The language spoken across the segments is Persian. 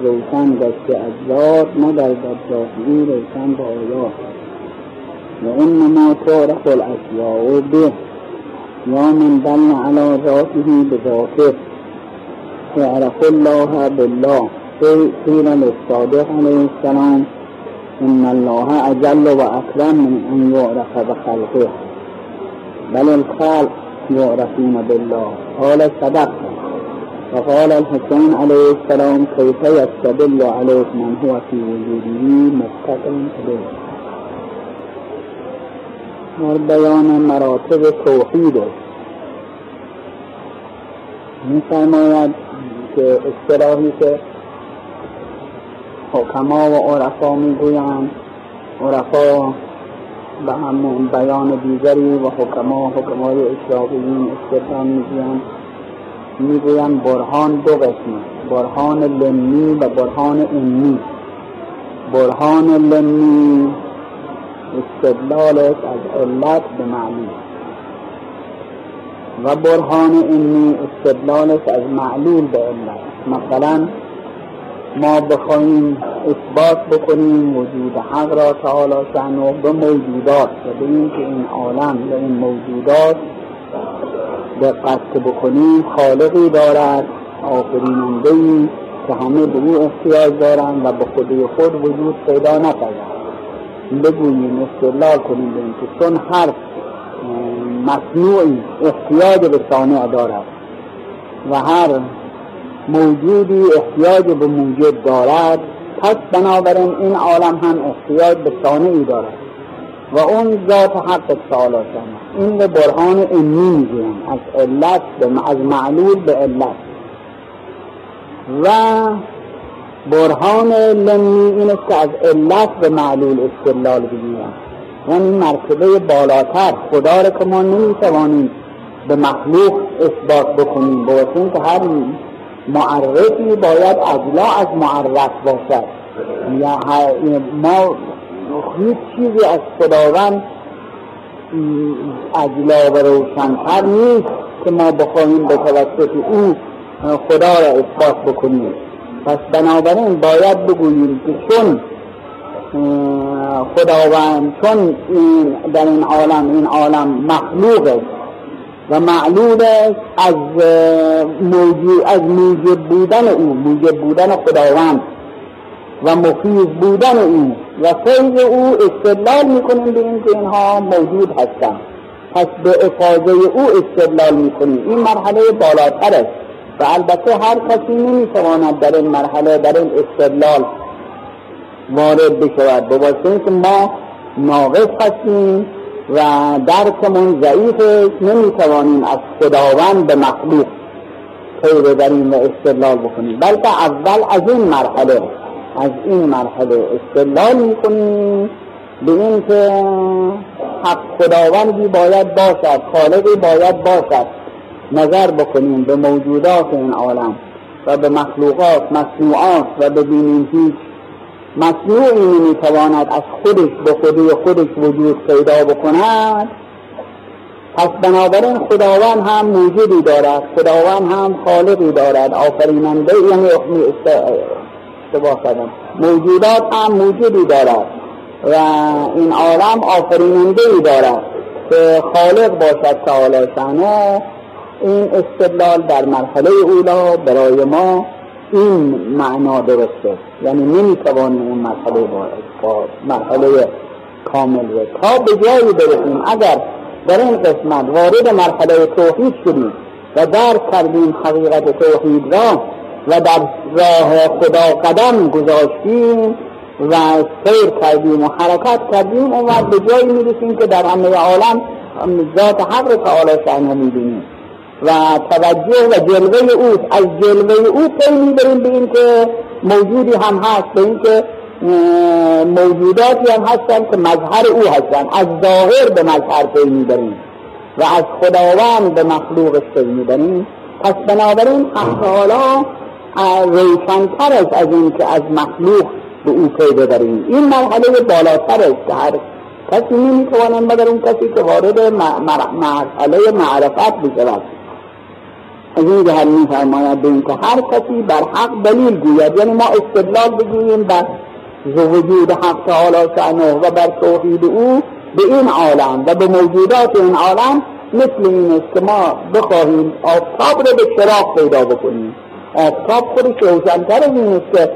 روشن گشته از ذات مگر در ذاتی روشن به آیات و انما تعرف الاشیاء به یا من دل على ذاته بذاته. تعرف الله بالله. قيل للصادق عليه السلام إن الله أجل وأكرم من أن يعرف بخلقه. بل الخلق يعرفون بالله. قال فقال الحسين عليه السلام كيف يستدل عليك من هو في وجوده مفتقر به اور بیان مراتب توحید میفرماید که اصطلاحی که حکما و عرفا می‌گویند عرفا به همون بیان دیگری و حکما حکمای اشراقیین استدلال می‌گویند. می‌گویند برهان دو قسمه برهان لنی و برهان انی برهان لنی استدلالش از علت به معنی. و برهان انی استدلالش از معلول به علت. مثلا ما بخواهیم اثبات بکنیم وجود حق را تعالی شأنه به موجودات و به اینکه این عالم و این موجودات دقت بکنیم خالقی دارد آفریننده ای که همه به او احتیاج دارند و به خودی خود وجود پیدا نکردند. بگوییم استدلال کنیم به اینکه چون هر مصنوعی احتیاج به صانع دارد و هر موجودی احتیاج به موجود دارد پس بنابراین این عالم هم احتیاج به صانعی دارد. و اون ذات حق تعالی این به برهان امی می‌گویم. از علت از معلول به علت. و برهان لمی این است که از علت به معلول استدلال بگیرم یعنی مرتبه بالاتر. خدا را که ما نمی‌توانیم به مخلوق اثبات بکنیم. با که هر معرفی باید اجلا از معرف باشد. یا ما هیچ چیزی از خداوند اجلا و روشنتر نیست که ما بخواهیم به توسط او خدا را اثبات بکنیم. پس بنابراین باید بگوییم که چون خداوند چون این در این عالم این عالم مخلوق و معلول از موجود از موجود بودن او موجود بودن خداوند و مفیز بودن او. و فیض او استدلال می‌کنیم به اینکه اینها موجود هستند. پس به افاظه او استدلال می‌کنیم. این مرحله بالاتر است و البته هر کسی نمی‌تواند در این مرحله در این استدلال وارد بشود. به واسه که ما ناقص هستیم و درکمون ضعیف نمی‌توانیم از خداوند به مخلوق پی ببریم و استدلال بکنیم. بلکه اول از این مرحله از این مرحله استدلال می‌کنیم به این که حق خداوندی باید باشد خالقی باید باشد. نظر بکنیم به موجودات این عالم و به مخلوقات مصنوعات و ببینیم هیچ. مصنوعی نمی‌تواند از خودش به خودی خودش وجود پیدا بکند. پس بنابراین خداوند هم موجودی دارد خداوند هم خالقی دارد. آفریننده یعنی اشتباه کردم موجودات هم موجودی دارد و این عالم آفریننده ای دارد که خالق باشد تعالی شانه این استدلال در مرحله اولا برای ما این معنا درسته یعنی نمی‌توانیم اون مرحله با مرحله کامل رو تا به جایی برسیم. اگر در این قسمت وارد مرحله توحید شدیم و درک کردیم حقیقت توحید را و در راه خدا قدم گذاشتیم و سیر کردیم و حرکت کردیم وقت به جایی می‌رسیم که در همه عالم ذات حق رو تعالی شأنه می‌بینیم. و توجه و جلوه او از جلوه او پی می‌بریم به این که موجودی هم هست به این که موجوداتی هم هستن که مظهر او هستن از ظاهر به مظهر پی می‌بریم و از خداوند به مخلوقش پی می‌بریم. پس بنابراین حق روشنتر است از این که از مخلوق به او پی ببریم. این مرحله بالاتر است که هر کسی نمی‌تواند مگر اون کسی که وارد مرحله معرفت بشود. از این جهت میفرماید به اینکه هر کسی بر حق دلیل گوید. یعنی ما استدلال بگوییم بر وجود حق تعالی شأنه و بر توحید او به این عالم و به موجودات این عالم مثل این است که ما بخواهیم آفتاب رو به چراغ پیدا بکنیم. آفتاب خودش روشنتر از این است که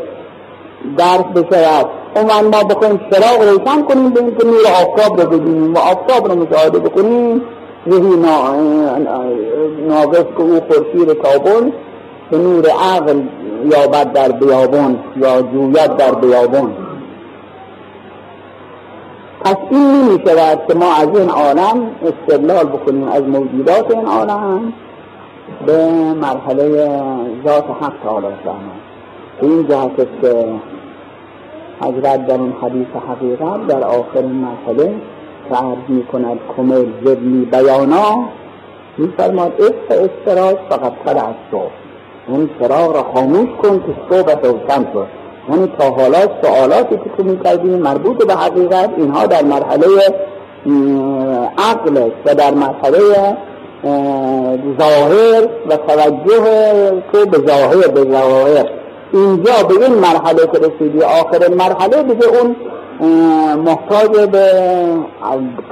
درس بشود. اون ما بخواهیم چراغ روشن کنیم به اینکه نور آفتاب رو ببینیم. و آفتاب رو مشاهده بکنیم. یهی ناقص که او خورشید کابل به نور عقل یابد در بیابان یا جوید در بیابان پس این نمی شود که ما از این عالم استدلال بکنیم از موجودات این عالم. به مرحله ذات حق تعالی این جهت که حضرت در این حدیث حقیقت در آخر مرحله فرض می کند کمل زدنی بیانا می فرماد اف استراج فقط خل از صبح. اون چراغ را خاموش کن که صبح روشن شد. یعنی تا حالا سوالاتی که تو می‌کردیم مربوط به حقیقت اینها در مرحله عقل و در مرحله ظاهر و توجه که به ظاهر به ظاهر. اینجا به این مرحله که رسیدی آخر مرحله دیگه اون محتاج به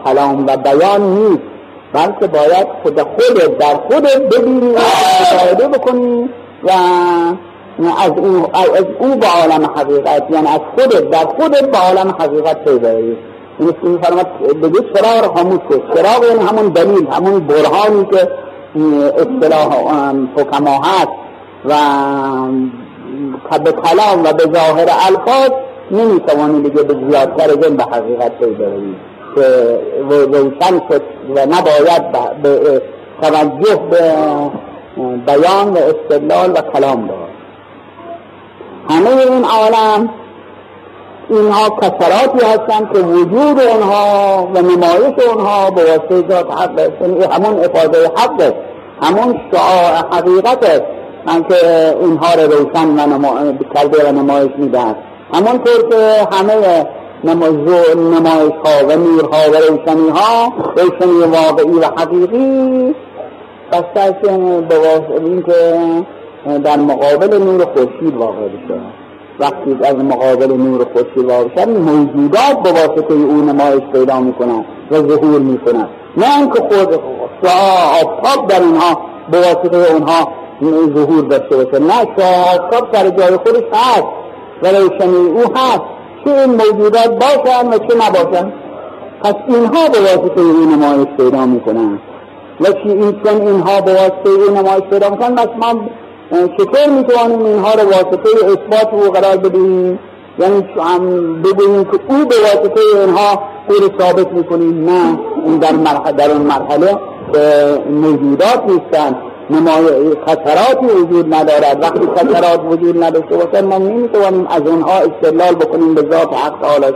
کلام و بیان نیست بلکه باید خود خودت در خودت ببینی و مشاهده بکنی و از او, از او به عالم حقیقت یعنی از خودت در خودت به عالم حقیقت پی است میفرماد بگید چراغ خاموش کن. چراغ این همون دلیل همون برهانی که اصطلاح حکما هست و به کلام و به ظاهر الفاظ نمی‌توانی دیگه به زیادتر از به حقیقت پی که روشن شد و نباید به توجه به بیان و استدلال و کلام دار همه این عالم اینها کسراتی هستند که وجود اونها و نمایش اونها به واسطه ذات حق است. یعنی همون افاده حق است. همون شعاع حقیقت است. من که اینها رو روشن و نما... کرده و نمایش می‌دهد همونطور که همه نمایش ها و نورها و روشنی ها روشنی واقعی و حقیقی بسته است به اینکه در مقابل نور خورشید واقع بشه وقتی از مقابل نور خورشید بشه موجودات به واسطه او نمایش پیدا می‌کنن و ظهور می‌کنن نه اینکه خود شعا آفتاب در اینها به واسطه اونها ظهور داشته باشه نه شعا آفتاب سر جای خودش هست و روشنی او هست. چه این موجودات باشن و چه نباشن پس اینها به واسطه او نمایش پیدا می‌کنن و این چون اینها به واسطه او نمایش پیدا می‌کنن بس ما چطور می‌توانیم اینها رو واسطه اثبات او قرار بدیم؟ یعنی بگوییم که او به واسطه اینها او رو ثابت می‌کنیم. نه این در مرحله در اون مرحله موجودات نیستن. خطراتی وجود ندارد. وقتی خطرات وجود نداشته باشد ما نمی‌توانیم از اونها استدلال بکنیم به ذات حق تعالی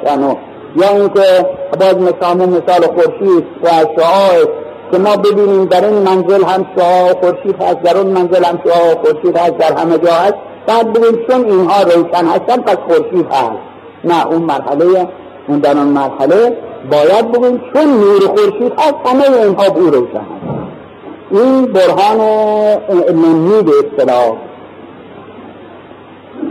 یا اینکه باز مثال مثال خورشید و شعاع که ما ببینیم در این منزل هم شعاع خورشید هست در اون منزل هم شعاع خورشید هست در همه جا هست. بعد ببینیم چون اینها روشن هستن پس خورشید هست. نه اون مرحله اون در اون مرحله باید بگویم چون نور خورشید هست همه اینها بو روشن هست. این برهان منی به اصطلاح.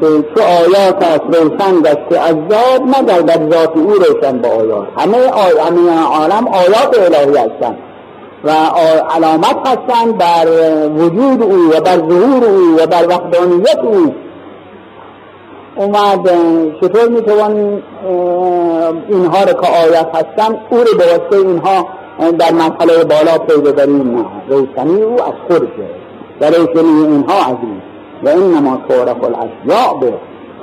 که چه آیات است روشن گشته از ذات مگر در ذات او روشن با آیات. همه, آی... همه عالم آیات الهی هستند و علامت هستند بر وجود او و بر ظهور او و بر وحدانیت او. اومد چطور می‌توان اینها رو که آیت هستن او رو به اینها در مرحله بالا پیدا داریم نه روشنی او از خودشه. و روشنی اینها از و این نما صورف الاشیاء. به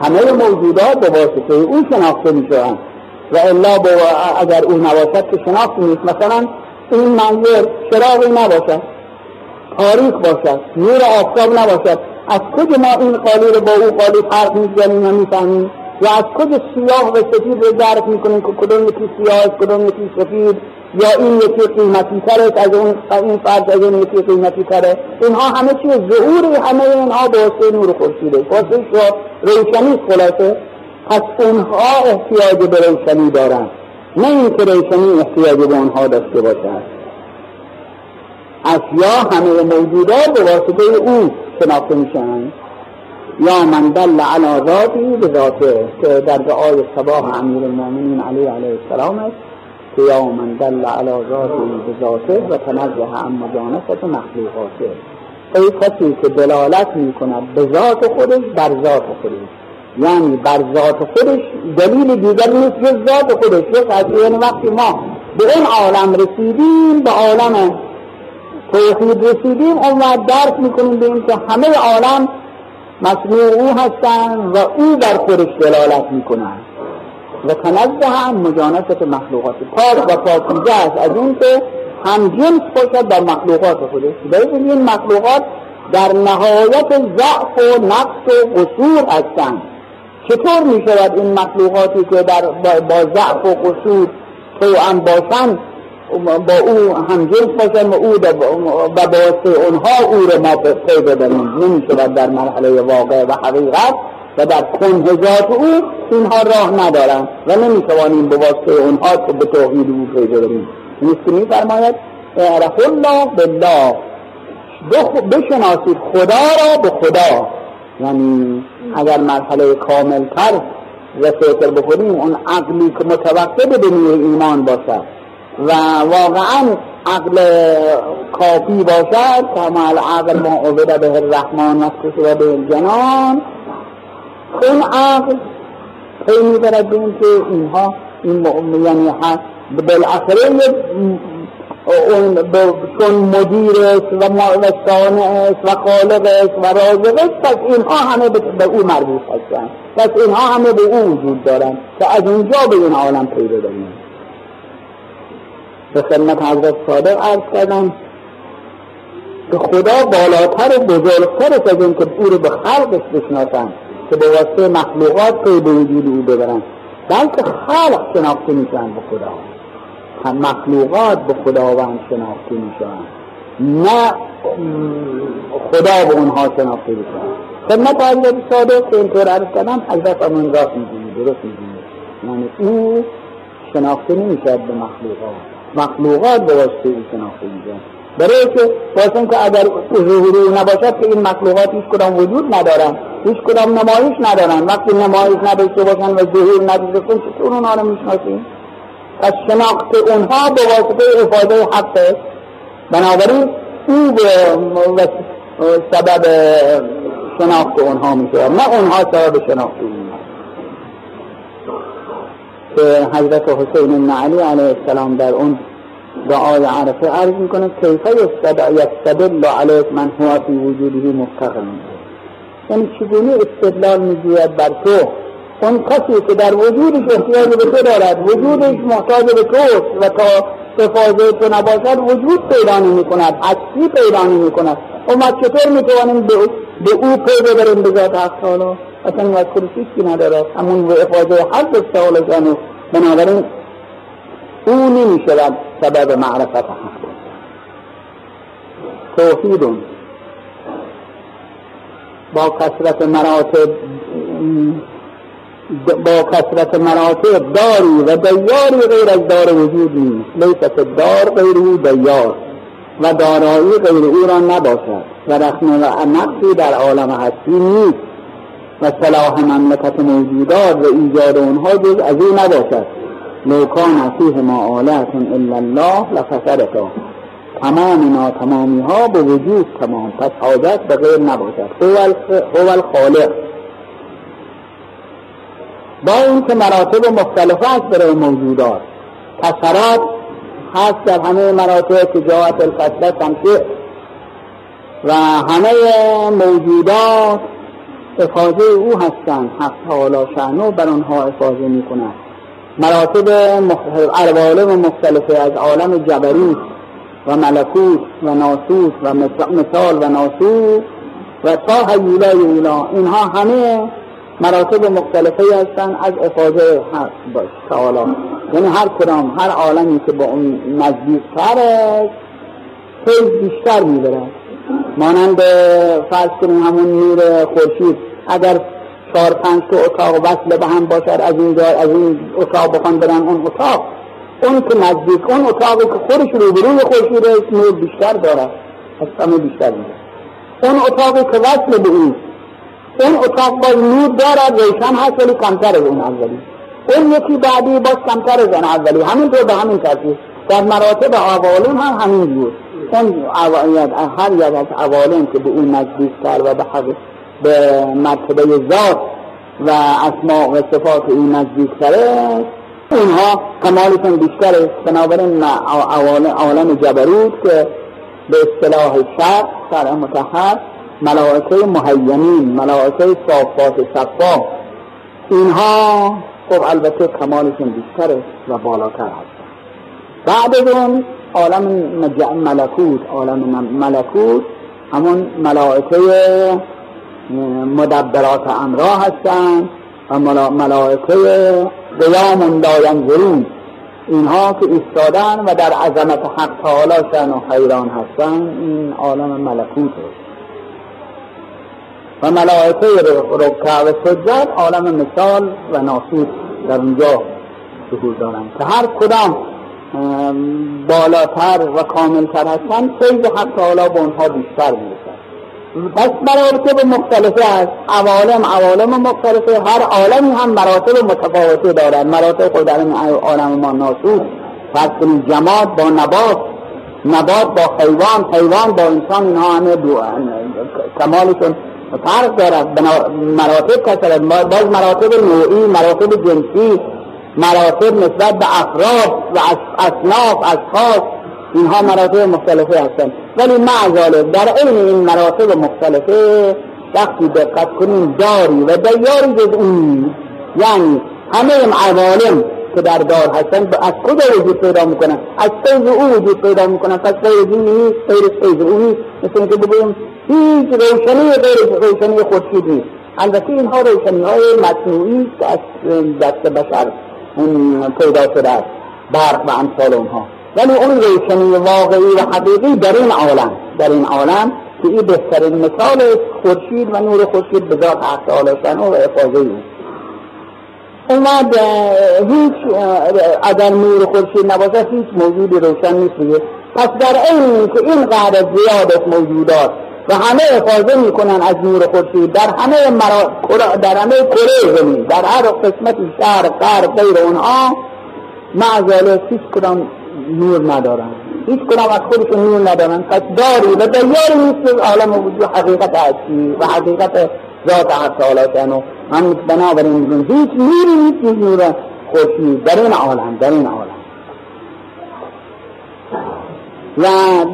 همه موجودات به واسطه او شناخته می‌شوند. و الا اگر او نباشد که شناخته نیست. مثلا این منظر چراغی نباشد. تاریخ باشد. نور آفتاب نباشد. از کجا ما این قالی رو با او قالی فرق می‌زنیم و می‌فهمیم؟ یا از کجا سیاه و سفید رو درک می‌کنیم که کدوم یکی سیاه است کدوم یکی سفید یا این یکی قیمتی تره از اون این فرد از اون یکی قیمتی تره اینها همه چیز ظهور همه اینها به واسطه نور خورشیده واسه شو روشنی خلاصه. پس اونها احتیاج به روشنی دارن نه اینکه روشنی احتیاج به اونها داشته باشد. اشیا همه موجودات به واسطه او شناخته میشن یا من دل علی ذاتی به ذاته که در دعای صباح امیر المؤمنین علی علیه السلام است که یا من دل علی ذاتی به ذاته و تنزه عن مجانست مخلوقاته. ای کسی که دلالت می‌کند به ذات خودش بر ذات خودش. یعنی بر ذات خودش دلیل دیگر نیست جز ذات خودش. یک یعنی وقتی ما به اون عالم رسیدیم به عالم توحید رسیدیم اون وقت درک می‌کنیم به این که همه عالم مصنوع او هستند و او بر خودش دلالت می‌کنند و تنزه هم مجانست مخلوقات. پاک و پاکیزه است. از این که هم جنس باشد در مخلوقات خودش. باید این مخلوقات در نهایت ضعف و نقص و قصور هستند. چطور می شود این مخلوقاتی که در با ضعف و قصور هم باشند با او همجنس باشن و او و واسه اونها او رو ما پیدا داریم نمی شود در مرحله واقع و حقیقت و در کنهزات او اینها راه ندارن و نمی توانیم به واسطه اونها که به توحید او پیدا داریم نیست که می فرماید اعرف الله بالله. بشناسید خدا را به خدا. یعنی اگر مرحله کامل تر و فکر بکنیم اون عقلی که متوقع به ایمان باشد و واقعا عقل کافی باشد کما العقل ما عبد به الرحمن و به الجنان اون عقل پی می‌برد به که اینها این یعنی بالاخره اون چون مدیر است و صانع است و خالق است و رازق است پس اینها همه به او مربوط هستند پس اینها همه به او وجود دارند که از اونجا به این عالم پیدا داریم به خدمت حضرت صادق عرض کردم که خدا بالاتر و بزرگتر است از که او رو به خلقش بشناسند که به واسطه مخلوقات پی به وجود او ببرند بلکه خلق شناخته میشن به خدا. مخلوقات به خداوند شناخته میشن نه خدا به اونها شناخته میشن خدمت حضرت صادق که اینطور عرض کردم حضرت امون راست می‌گوید. درست می‌گوید. یعنی او شناخته نمی‌شد به مخلوقات. مخلوقات به واسطه او شناخته میشن برای که واسه که اگر ظهوری نباشد که این مخلوقات هیچ کدام وجود ندارن هیچ کدام نمایش ندارن. وقتی نمایش نداشته باشن و ظهور نداشته چطور اونها رو می‌شناسیم؟ پس شناخت اونها به واسطه افاده حق بنابراین او به سبب شناخت اونها میشه. نه اونها سبب شناخت اونها. که حضرت حسین بن علی علیه السلام در اون دعای عرفه عرض می‌کنه کیفه یستدل علیک من هو فی وجوده مفتقر یعنی چگونه استدلال می‌گوید بر تو؟ اون کسی که در وجودش احتیاج به تو دارد وجودش محتاج به تو و تا استفاده تو نباشد وجود پیدا نمی کند هستی پیدا نمی کند و ما چطور می توانیم به, به او پی ببریم به ذات حق؟ تعالی اصلا مذکر چیزی ندارد. همون به افاده حق تعالی جانو. بنابراین او نمی شود سبب معرفت حق. توحیدون با کسرت مراتب با کسرت مراتب داری و دیاری غیر از دار وجود نیست. لیست دار غیر او دیار و دارایی غیر او را نباشد. و رخنه و نقصی در عالم هستی نیست. و صلاح مملکت موجودات و ایجاد اونها جز از او نباشد. لوکان فیه ما آلت الا الله لفسدتا تمام ناتمامی ها به وجود تمام. پس حاجت به غیر نباشد. هو الخالق. با اینکه مراتب مختلف است برای موجودات. کسرات هست در همه مراتب تجاوت الفصلت تمشیع و همه موجودات افاظه او هستند. حق تعالی شعنو بر آنها افاظه می کند مراتب و مختلفه از عالم جبری و ملکوت و ناسوت و مثال و ناسوت و تا حیوله اولا. اینها همه مراتب مختلفه هستن از افاظه تعالی. یعنی هر کدام هر عالمی که با اون نزدیکتر است خیلی بیشتر می‌بره. مانند فرض کنیم همون نور خورشید. اگر چهار پنج تا اتاق وصل به هم باشد از این از این اتاق بخوان برن اون اتاق. اون که نزدیک اون اتاقی که خودش روبروی خورشید نور بیشتر دارد. از همه بیشتر میده اون اتاقی که وصل به این اون اتاق باز نور دارد روشن هست ولی کمتر از اون اولی. اون یکی بعدی باز کمتر از اون اولی. همینطور به همین ترتیب. در مراتب عوالم هم همین جور. اون هر یک از عوالم که به اون نزدیکتر و به حق به مرتبه ذات و اسماء و صفات این نزدیکتره اونها کمالشون بیشتره. بنابراین عالم جبروت که به اصطلاح شرق شرع متحد ملائکه مهیمین ملائکه صافات صفا. اینها خب البته کمالشون بیشتره و بالاتر هست بعد از اون عالم ملکوت عالم ملکوت همون ملائکه مدبرات امرا هستند و ملائکه قیام داینظرون اینها که ایستادن و در عظمت حق تعالی شن و حیران هستن این عالم ملکوت و ملائکه رکع و سجد عالم مثال و ناسوت در اونجا ظهور دارن که هر کدام بالاتر و کاملتر هستن فیض حق تعالی به اونها بیشتر می‌رسد. پس مراتب مختلفه است. عوالم عوالم مختلفه. هر عالمی هم مراتب متفاوته دارد مراتب خود در عالم ما ناسوس فرض جماد با نبات. نبات با حیوان. حیوان با انسان اینها همه کمالشون فرق دارد مراتب کسرت باز مراتب نوعی مراتب جنسی مراتب نسبت به افراد و اصناف اشخاص اینها مراتب مختلفه هستند. ولی معذاله در این این مراتب مختلفه وقتی دقت کنیم داری و دیاری جز اون یعنی همه عوالم که در دار هستن از کجا وجود پیدا می‌کنن؟ از فیض او وجود پیدا می‌کنن. پس غیر نیست غیر فیض او مثل اینکه بگویم هیچ روشنی غیر روشنی خورشید نیست. البته اینها روشنی های مصنوعی که از دست بشر پیدا شده است. برق و امثال اونها. ولی اون روشنی واقعی و حقیقی در این عالم در این عالم که این بهترین مثال خورشید و نور خورشید به ذات حق تعالی و افاظه او اومد هیچ اگر نور خورشید نباشه هیچ موجود روشن نیست پس در این که این قدر زیاد موجودات و همه افاظه می‌کنن از نور خورشید. در همه مرا... در همه کره زمین در هر قسمت شهر غرب غیر اونها معذاله هیچ کدام نور ندارن. هیچ کدام از خودشون نور ندارن. پس داری و دیاری نیست عالم وجود حقیقت هستی و حقیقت ذات حق تعالی و هم بنابراین هیچ نوری نیست نور خورشید در این عالم در این عالم. و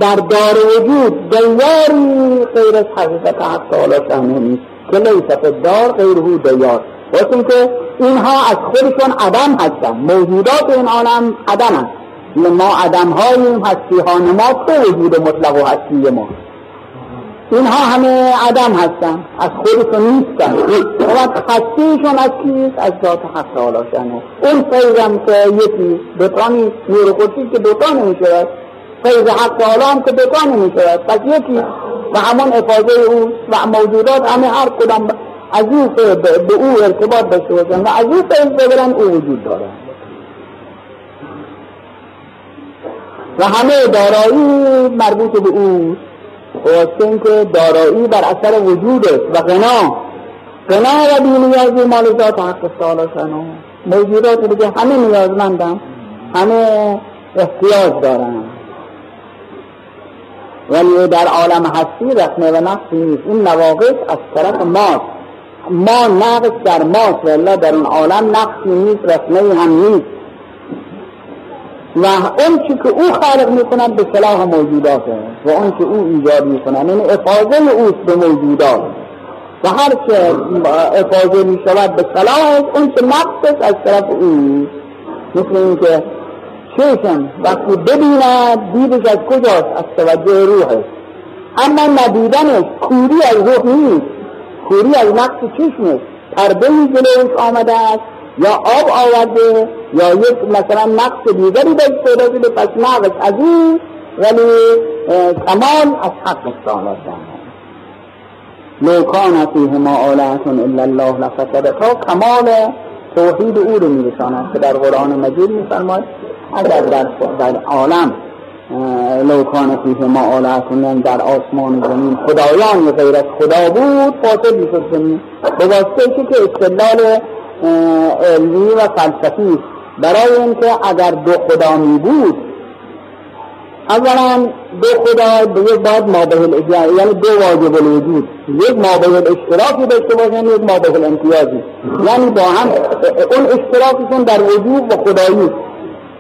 در دار وجود دیاری غیر از حقیقت حق تعالی شانه نیست. که لیست دار غیره دیار. واسه که اینها از خودشون عدم هستن. موجودات این عالم عدم هست ما عدم هاییم هستی ها نما تو وجود مطلق و هستی ما. اینها همه عدم هستن. از خودشون نیستن. و هستیشون از کیست از ذات حق تعالی شانه اون فیضم که یکی دوتانی نور خودشید که دوتا نمیشه فیض حق تعالی هم که دوتا نمیشه پس یکی و همون افاظه او و موجودات همه هر کدام از او به او ارتباط داشته باشن و فیض بگرن او وجود داره. و همه دارایی مربوط به او. خواستن که دارایی بر اثر وجود و غنا. غنا و بینیازی مال ذات حق تعالی شنو موجودات دیگه همه نیازمندن همه احتیاج دارن. ولی در عالم هستی رخنه و نقصی نیست. این نواقص از طرف ماست. ما نقص در ماست. والله در اون عالم نقصی نیست رخنه هم نیست. و اون چی که او خالق می‌کنن به صلاح موجوداته. و اون که او ایجاد می‌کنن این افاظه اوست به موجودات. و هر چه افاظه می‌شود به صلاح اون که نقص از طرف او مثل اینکه چشم وقتی ببیند دیدش از کجاست؟ از توجه روحه اما ندیدنش کوری از روح نیست. کوری از نقص چشمش. پرده جلوش آمده است. یا آب آورده یا یک مثلا نقص دیگری به پیدا شده. پس نقص از این ولی کمال از حق تعالی لو کان فیهما آلهتون الا الله لفسدتا. کمال توحید او رو میرساند که در قرآن مجید میفرماید. اگر در, در عالم لوکان فیه ما آلتونن در آسمان زمین خدایان غیر از خدا بود فاسد می‌شد زمین به واسطه که استدلال علمی و فلسفی برای اینکه اگر دو خدا می بود اولا دو خدا به یک باید مابه یعنی دو واجب الوجود یک مابه اشتراکی داشته باشن یک مابه الامتیازی یعنی با هم اون اشتراکشون در وجود و خدایی.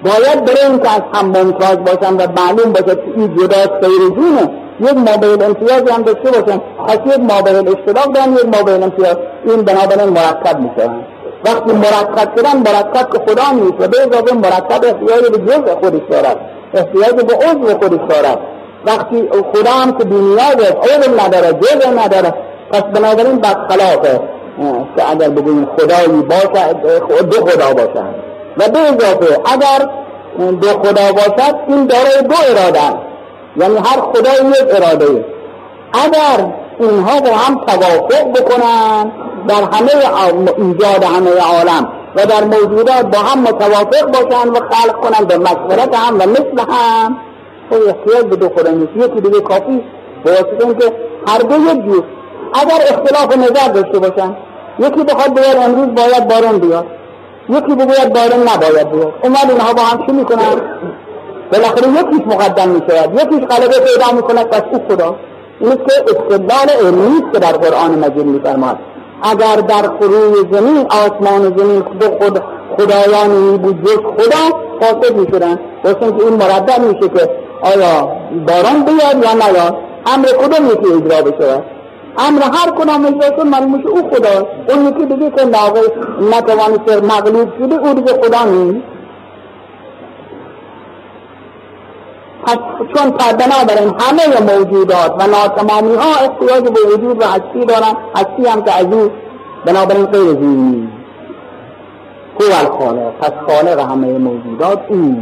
باید برای اینکه از هم ممتاز باشن و معلوم باشه این جدا سیر جونه یک مابه الامتیازی هم داشته باشن. پس یک مابه الاشتراک دارن یک مابه الامتیاز این بنابراین مرکب میشن وقتی مرکب شدن مرکب که خدا نیست و به اضافه مرکب احتیاج به جزء خودش دارد. احتیاج به عضو خودش دارد. وقتی خدا هم که بینیاز عضو نداره جزء نداره. پس بنابراین خلافه که اگر بگوییم خدایی باشد دو خدا باشد و به اضافه اگر دو خدا باشد این داره دو اراده یعنی هر خدای یک اراده. اگر اینها با هم توافق بکنن در همه ایجاد همه عالم و در موجودات با هم متوافق باشن و خلق کنن به مشورت هم و مثل هم خب احتیاج به دو خدا نیست. یکی دیگه کافی به واسطه که هر دو یک جور. اگر اختلاف نظر داشته باشن یکی بخواد بیاد امروز باید بارون بیاد. یکی بگوید بارون نباید بیاد اومد اینها با هم چی می‌کنن؟ بالاخره یکیش مقدم می‌شود. یکیش غلبه پیدا می‌کند پس او خدا. این که استدلال علمی که در قرآن مجید میفرماد اگر در روی زمین آسمان زمین خود خود خدایانی بود جز خدا فاسد می‌شدن. واسه که این مردد میشه که آیا باران بیاد یا نیاد امر کدوم یکی اجرا بشه. امر هر کدام اجرا شد معلوم او خدا. اون یکی دیگه که ناقص نتوانست مغلوب شده او دیگه خدا نیست. چون بنابراین همه موجودات و ناتمامی ها احتیاج به وجود و هستی دارن. هستی هم که از او بنابراین غیر زیری هو الخالق. پس خالق همه موجودات او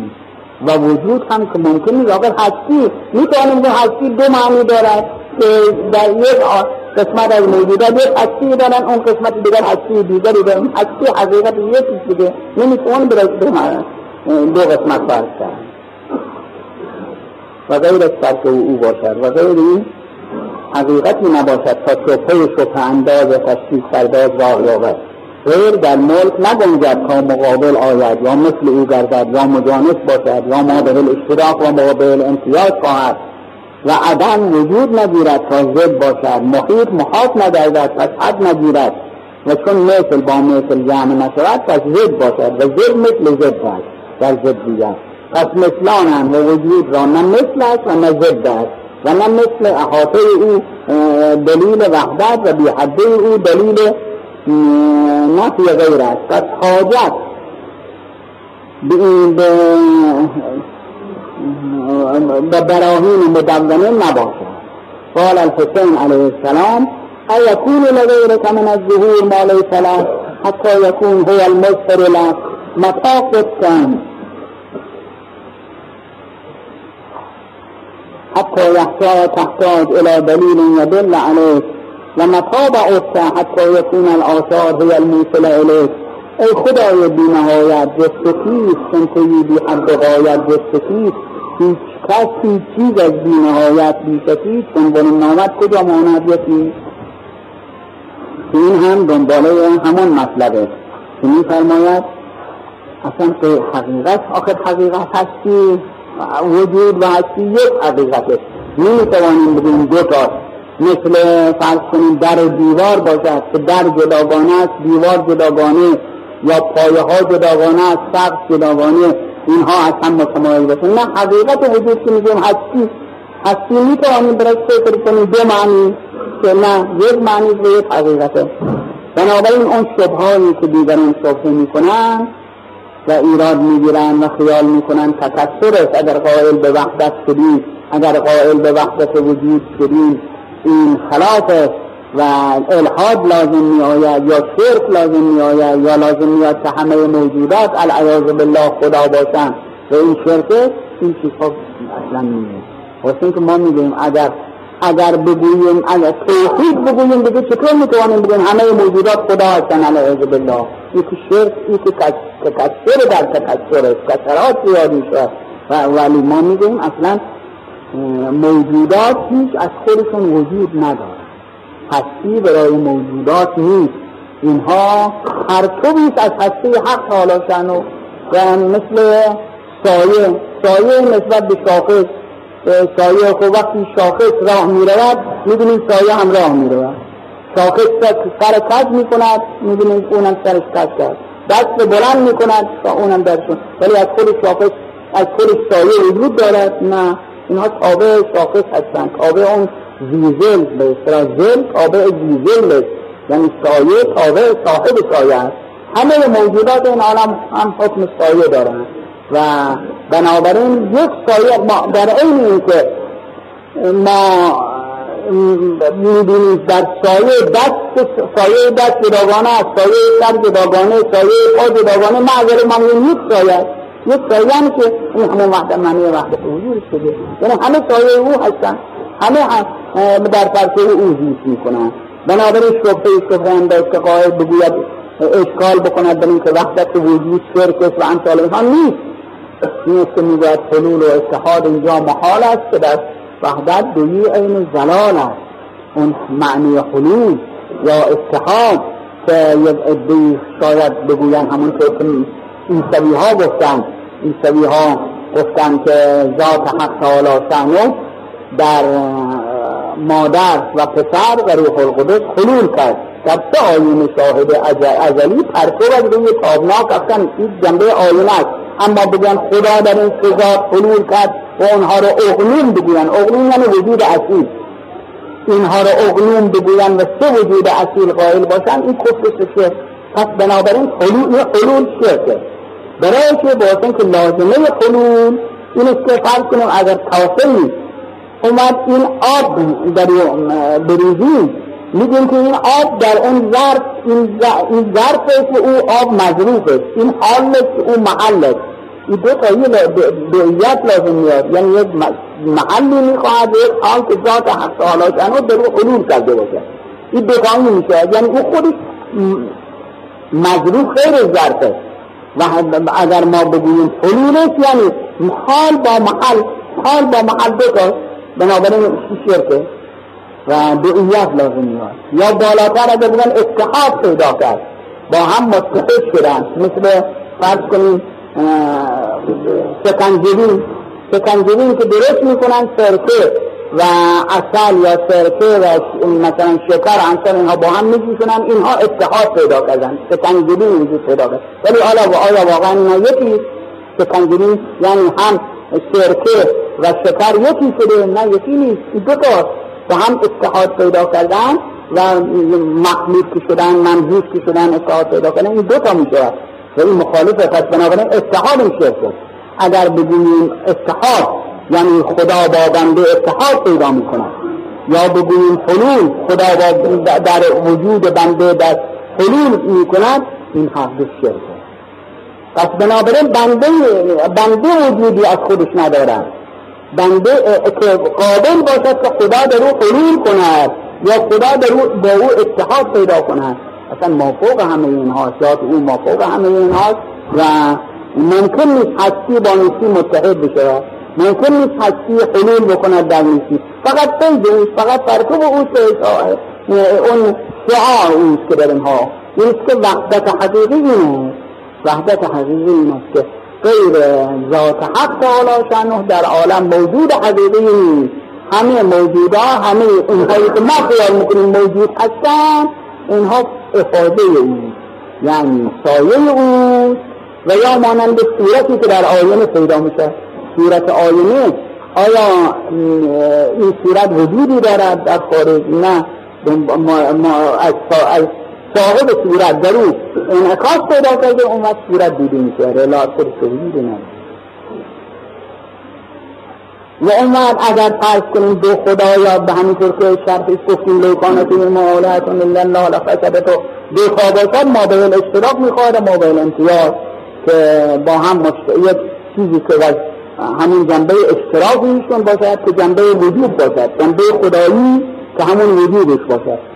و وجود هم که ممکن نیست. اگر هستی می‌تونیم که هستی دو معنی دارد. که در یک قسمت از موجودات یک هستی دارن اون قسمت دیگر هستی دیگری دارن هستی حقیقت یک دیگه. نمیتون دو قسمت فرض کرد. و غیر از او باشد. و غیر این حقیقتی نباشد تا شبهه شبه انداز تشکیل سرداز راه یابد. غیر در ملک نگنجد تا مقابل آید. یا مثل او گردد یا مجانس باشد یا ما به اشتراک و مقابل امتیاز خواهد. و عدم وجود نگیرد تا زد باشد. محیط محاط نگردد پس حد نگیرد. و چون مثل با مثل جمع نشود پس زد باشد. و زد مثل زد باشد در زد دیگر. پس مثلانند و وجود را نه مثل است و نه ضد است. و نه مثل احاطه او دلیل وحدت و بیحده او دلیل نفی غیر است. پس حاجت به براهین مدونه نباشد قال الحسین علیه السلام ایکون لغیرک من الظهور ما لیس له حتی یکون هو المظهر لك متا قدتن حتى يحتاج تحتاج إلى دليل يدل عليك ومتى بعدت حتى يكون الآثار هي الموصلة إليك ای خدای بی نهایت جست کیست؟ چون توی بی حد غایت جست کیست؟ هیچ کس هیچ چیز از بی نهایت بی شکیست چون بنی نامت کجا ماند یکی؟ این هم دنباله همان مطلبه. که می فرماید اصلا که حقیقت آخر حقیقت هستی؟ وجود و هستی یک حقیقته. نمی توانیم بگیم دو تا. مثل فرض کنیم در دیوار باشد که در جداگانه است دیوار جداگانه یا پایه ها جداگانه است سقف جداگانه. اینها از هم متمایز باشه نه حقیقت وجود که میگیم هستی هستی می توانیم برای فکر کنیم دو معنی که نه یک معنی و یک حقیقته بنابراین اون شبهایی که دیگران شبهه می‌کنن و ایراد می‌گیرن و خیال می‌کنن تکسر است. اگر قائل به وحدت شدیم اگر قائل به وحدت وجود شدیم این خلاف است. و الحاد لازم می آید یا شرک لازم می آید یا لازم می آید که همه موجودات العیاذ بالله خدا باشن و این شرک این چیزها اصلا نیست واسه که ما میگیم اگر اگر بگوییم اگر توحید بگوییم دیگه چطور می‌توانیم بگوییم همه موجودات خدا هستن العیاذ بالله. یکی شرک یکی تکسر در تکسر است. کسرات میشه و ولی ما میگیم اصلا موجودات هیچ از خودشون وجود نداره هستی برای موجودات نیست. اینها پرتویست از هستی حق حالا و مثل سایه. سایه نسبت به شاخص. سایه خب وقتی شاخص راه می‌رود می‌دونیم سایه هم راه می‌رود. شاخص سر کج می‌کند می‌دونیم اونم سرش کج کرد دست بلند می‌کند و اونم درشون ولی از خود شاخص از خود سایه وجود دارد. نه اینها تابع شاخص هستند. تابع اون زیزل به اصطلاح زل تابع زیزل یعنی سایه تابع صاحب سایه است. همه موجودات این عالم هم حکم سایه دارند و بنابراین یک سایه در این اینکه ما می‌بینید در سایه دست سایه دست جداگانه است سایه سر جداگانه سایه پا جداگانه معذر من یک سایه است. یک سایه هم که این همه وحدت معنی وحدت وجود شده. یعنی همه سایه او هستن. همه در فرسه او زیست می‌کنن بنابراین شبه شبه انداز که قائد بگوید اشکال بکند به اینکه وحدت وجود شرک و امثال اینها نیست نیست که می‌گوید حلول و اتحاد اینجا محال است که در وحدت دوی عین زلال است. اون معنی حلول یا اتحاد که یک عده شاید بگوین همون که ایسوی ها گفتن ایسوی ها گفتن که ذات حق تعالی شانو در مادر و پسر و روح القدس خلول کرد. در سه آیون شاهد ازلی پرتو از روی تابناک افتن این جنبه آیون است. اما بگن خدا در این سزا خلول کرد و اونها رو اغلوم بگوین اغلوم یعنی وجود اصیل. اینها رو اغلوم بگوین و سه وجود اصیل قائل باشن این کفر شرک. پس بنابراین خلول خلول شرکه برای که باشن که لازمه خلول این است که فرض کنیم اگر کافری اومد این آب در بریزی. میگیم که این آب در اون ظرف این ظرف که او آب مظروف است این حال که او محل است. این دو تا بیعیت لازم میاد یعنی یک محلی می‌خواهد یک حال که ذات حق تعالی شنو در او حلول کرده باشه. این دو تا میشه. یعنی او خودش مظروف خیر ظرف است. و اگر ما بگوییم است یعنی حال با محل حال با محل دو تا بنابراین شرکه و دعیت لازم میاد یا بالاتر اگر بگن اتحاد پیدا کرد با هم متحد شدن مثل فرض کنیم سکنجبین سکنجبین که درست می‌کنن سرکه و اصل یا سرکه و مثلا شکر انسان اینها با هم میجوشونن اینها اتحاد پیدا کردن سکنجبین وجود پیدا کرد. ولی حالا آیا واقعا اینها یکی سکنجبین یعنی هم سرکه و شکر یکی شده نه یکی نیست. دو تا با هم اتحاد پیدا کردن و مخلوط که شدن منحوس که شدن اتحاد پیدا کردن این دو تا میشه. و این مخالف پس بنابراین اتحاد این شرک اگر بگوییم اتحاد یعنی خدا با بنده اتحاد پیدا می‌کنه. یا بگوییم حلول خدا با در وجود بنده در حلول می‌کند این حق شرک پس بنابراین بنده بنده وجودی از خودش ندارد بنده قابل باشد که خدا در او حلول کند یا خدا در او با او اتحاد پیدا کند. اصلا مافوق همه اینها ذات او مافوق همه اینهاست و ممکن نیست هستی با نیستی متحد بشه. ممکن نیست هستی حلول بکند در نیستی فقط پیده اوست فقط ترکب اوست اون شعار اوست که در اینها. این که وحدت حقیقی اینه وحدت حقیقی این که غیر ذات حق تعالی شانه در عالم موجود حقیقی نیست همه موجودا همه اونهایی که ما خیال می‌کنیم موجود هستن اینها افاده او یعنی سایه او و یا مانند صورتی که در آینه پیدا میشه. صورت آینه آیا این صورت وجودی دارد در خارج؟ نه. ما, از صاحب صورت در او انعکاس پیدا کرده اون وقت صورت دیده میشه. خود وجود نه و اون اگر فرض کنیم دو خدا یا به همین طور که شرطش گفتیم لیکانت این معالهتون الا الله لفسدت و دو باشد ما به اشتراک می‌خواد ما به امتیاز. که با هم یک چیزی که از همین جنبه اشتراک ایشون باشد که جنبه وجود باشد. جنبه خدایی که همون وجودش باشد.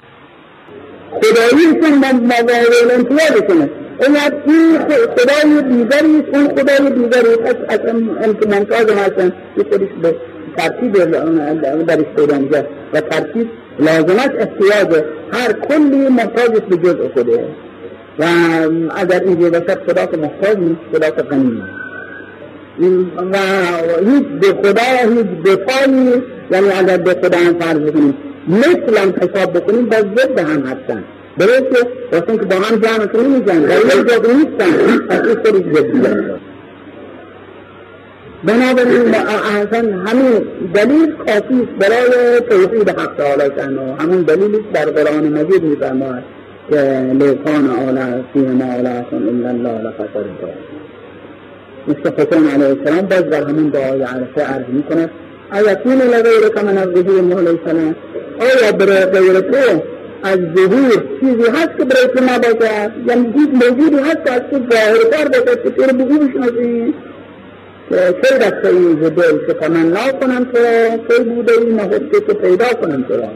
خدایی ایشون ما به امتیاز کنه. اگر این خدای دیگری اون خدای دیگری پس اصلا امتمانتاز هستن که خودش به ترتیب درش پیدا و ترتیب لازمت احتیاج هر کلی محتاج به جزء خوده و اگر اینجا باشد خدا که محتاج نیست خدا که غنی و هیچ به خدا هیچ دفاعی یعنی اگر به خدا هم فرض مثل هم حساب بکنیم باز ضد هم هستن. درسته؟ واسه که با هم جمع میشن و یک جا نیستن. پس این خودش ضدیه بنابراین اصلا همین دلیل کافی است برای توحید حق تعالی شأنه همون دلیلی در قرآن مجید میفرماید که لیکان آلا فیهما آلا الا الله لخسر مثل حسین علیه السلام باز در همون دعای عرفه عرض می‌کند ایکون لغیرک من الظهور علیه السلام آیا برای غیر تو از ظهور چیزی هست که برای تو نباشد یعنی هیچ موجودی هست که از تو ظاهرتر باشد که تو رو بگو بشناسی کی رفته ای ز دل که تمنا کنم تو کی بوده ای نهفته که پیدا کنم تو را؟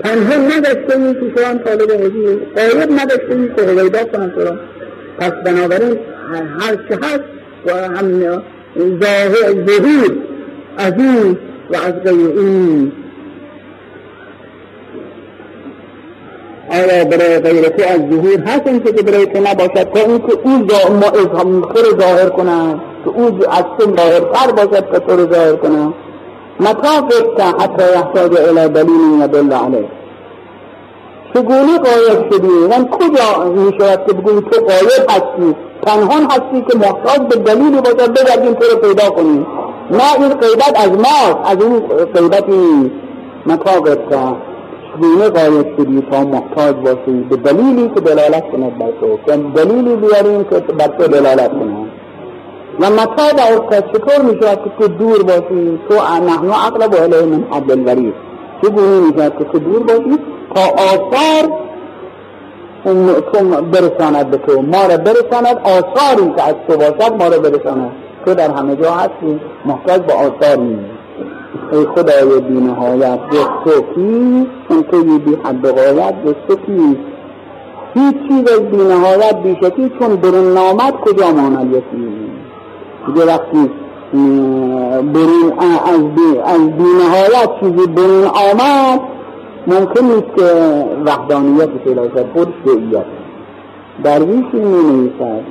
پنهان نداشته ای که شوان طالب حضور قایب نداشته ای که هویدا کنم تو را. پس بنابراین هر چه هست و هم ظهور از این و از غیر این آیا برای غیر تو از ظهور هست این که برای تو نباشد؟ تا این که او خود ظاهر کنند. که او از تو ظاهرتر باشد که تو رو ظاهر کنند. متا گفت حتی یحتاج الى دلیل یدل علیه. چگونه قایب شدی؟ من کجا می شود که بگویی تو قایب هستی؟ پنهان هستی که محتاج به دلیلی باشد بگردیم تو رو پیدا کنیم. نه این قیبت از ماست از این قیبتی گفت چگونه قایب شدی تا محتاج باشی به دلیلی که دلالت کند بر تو که دلیلی بیاریم که بر تو دلالت کند و متا با چطور می شود که تو دور باشی؟ تو نحن اقرب الیه من حبل الورید. چگونه می شود که تو دور باشی؟ تا آثار برساند به تو. ما را برساند. آثاری که از تو باشد ما را برساند. تو در همه جا هستی. محتاج به آثار نیست ای خدای بی نهایت جز تو چون توی بی حد غایت جز تو هیچ چیز از بی نهایت بی شکی چون برون نامد کجا ماند یکی دیگه وقتی برون از بی, از بی نهایت چیزی برون آمد ممکن نیست که وحدانیت پیدا شد خودش به ایت درویشی می نویسد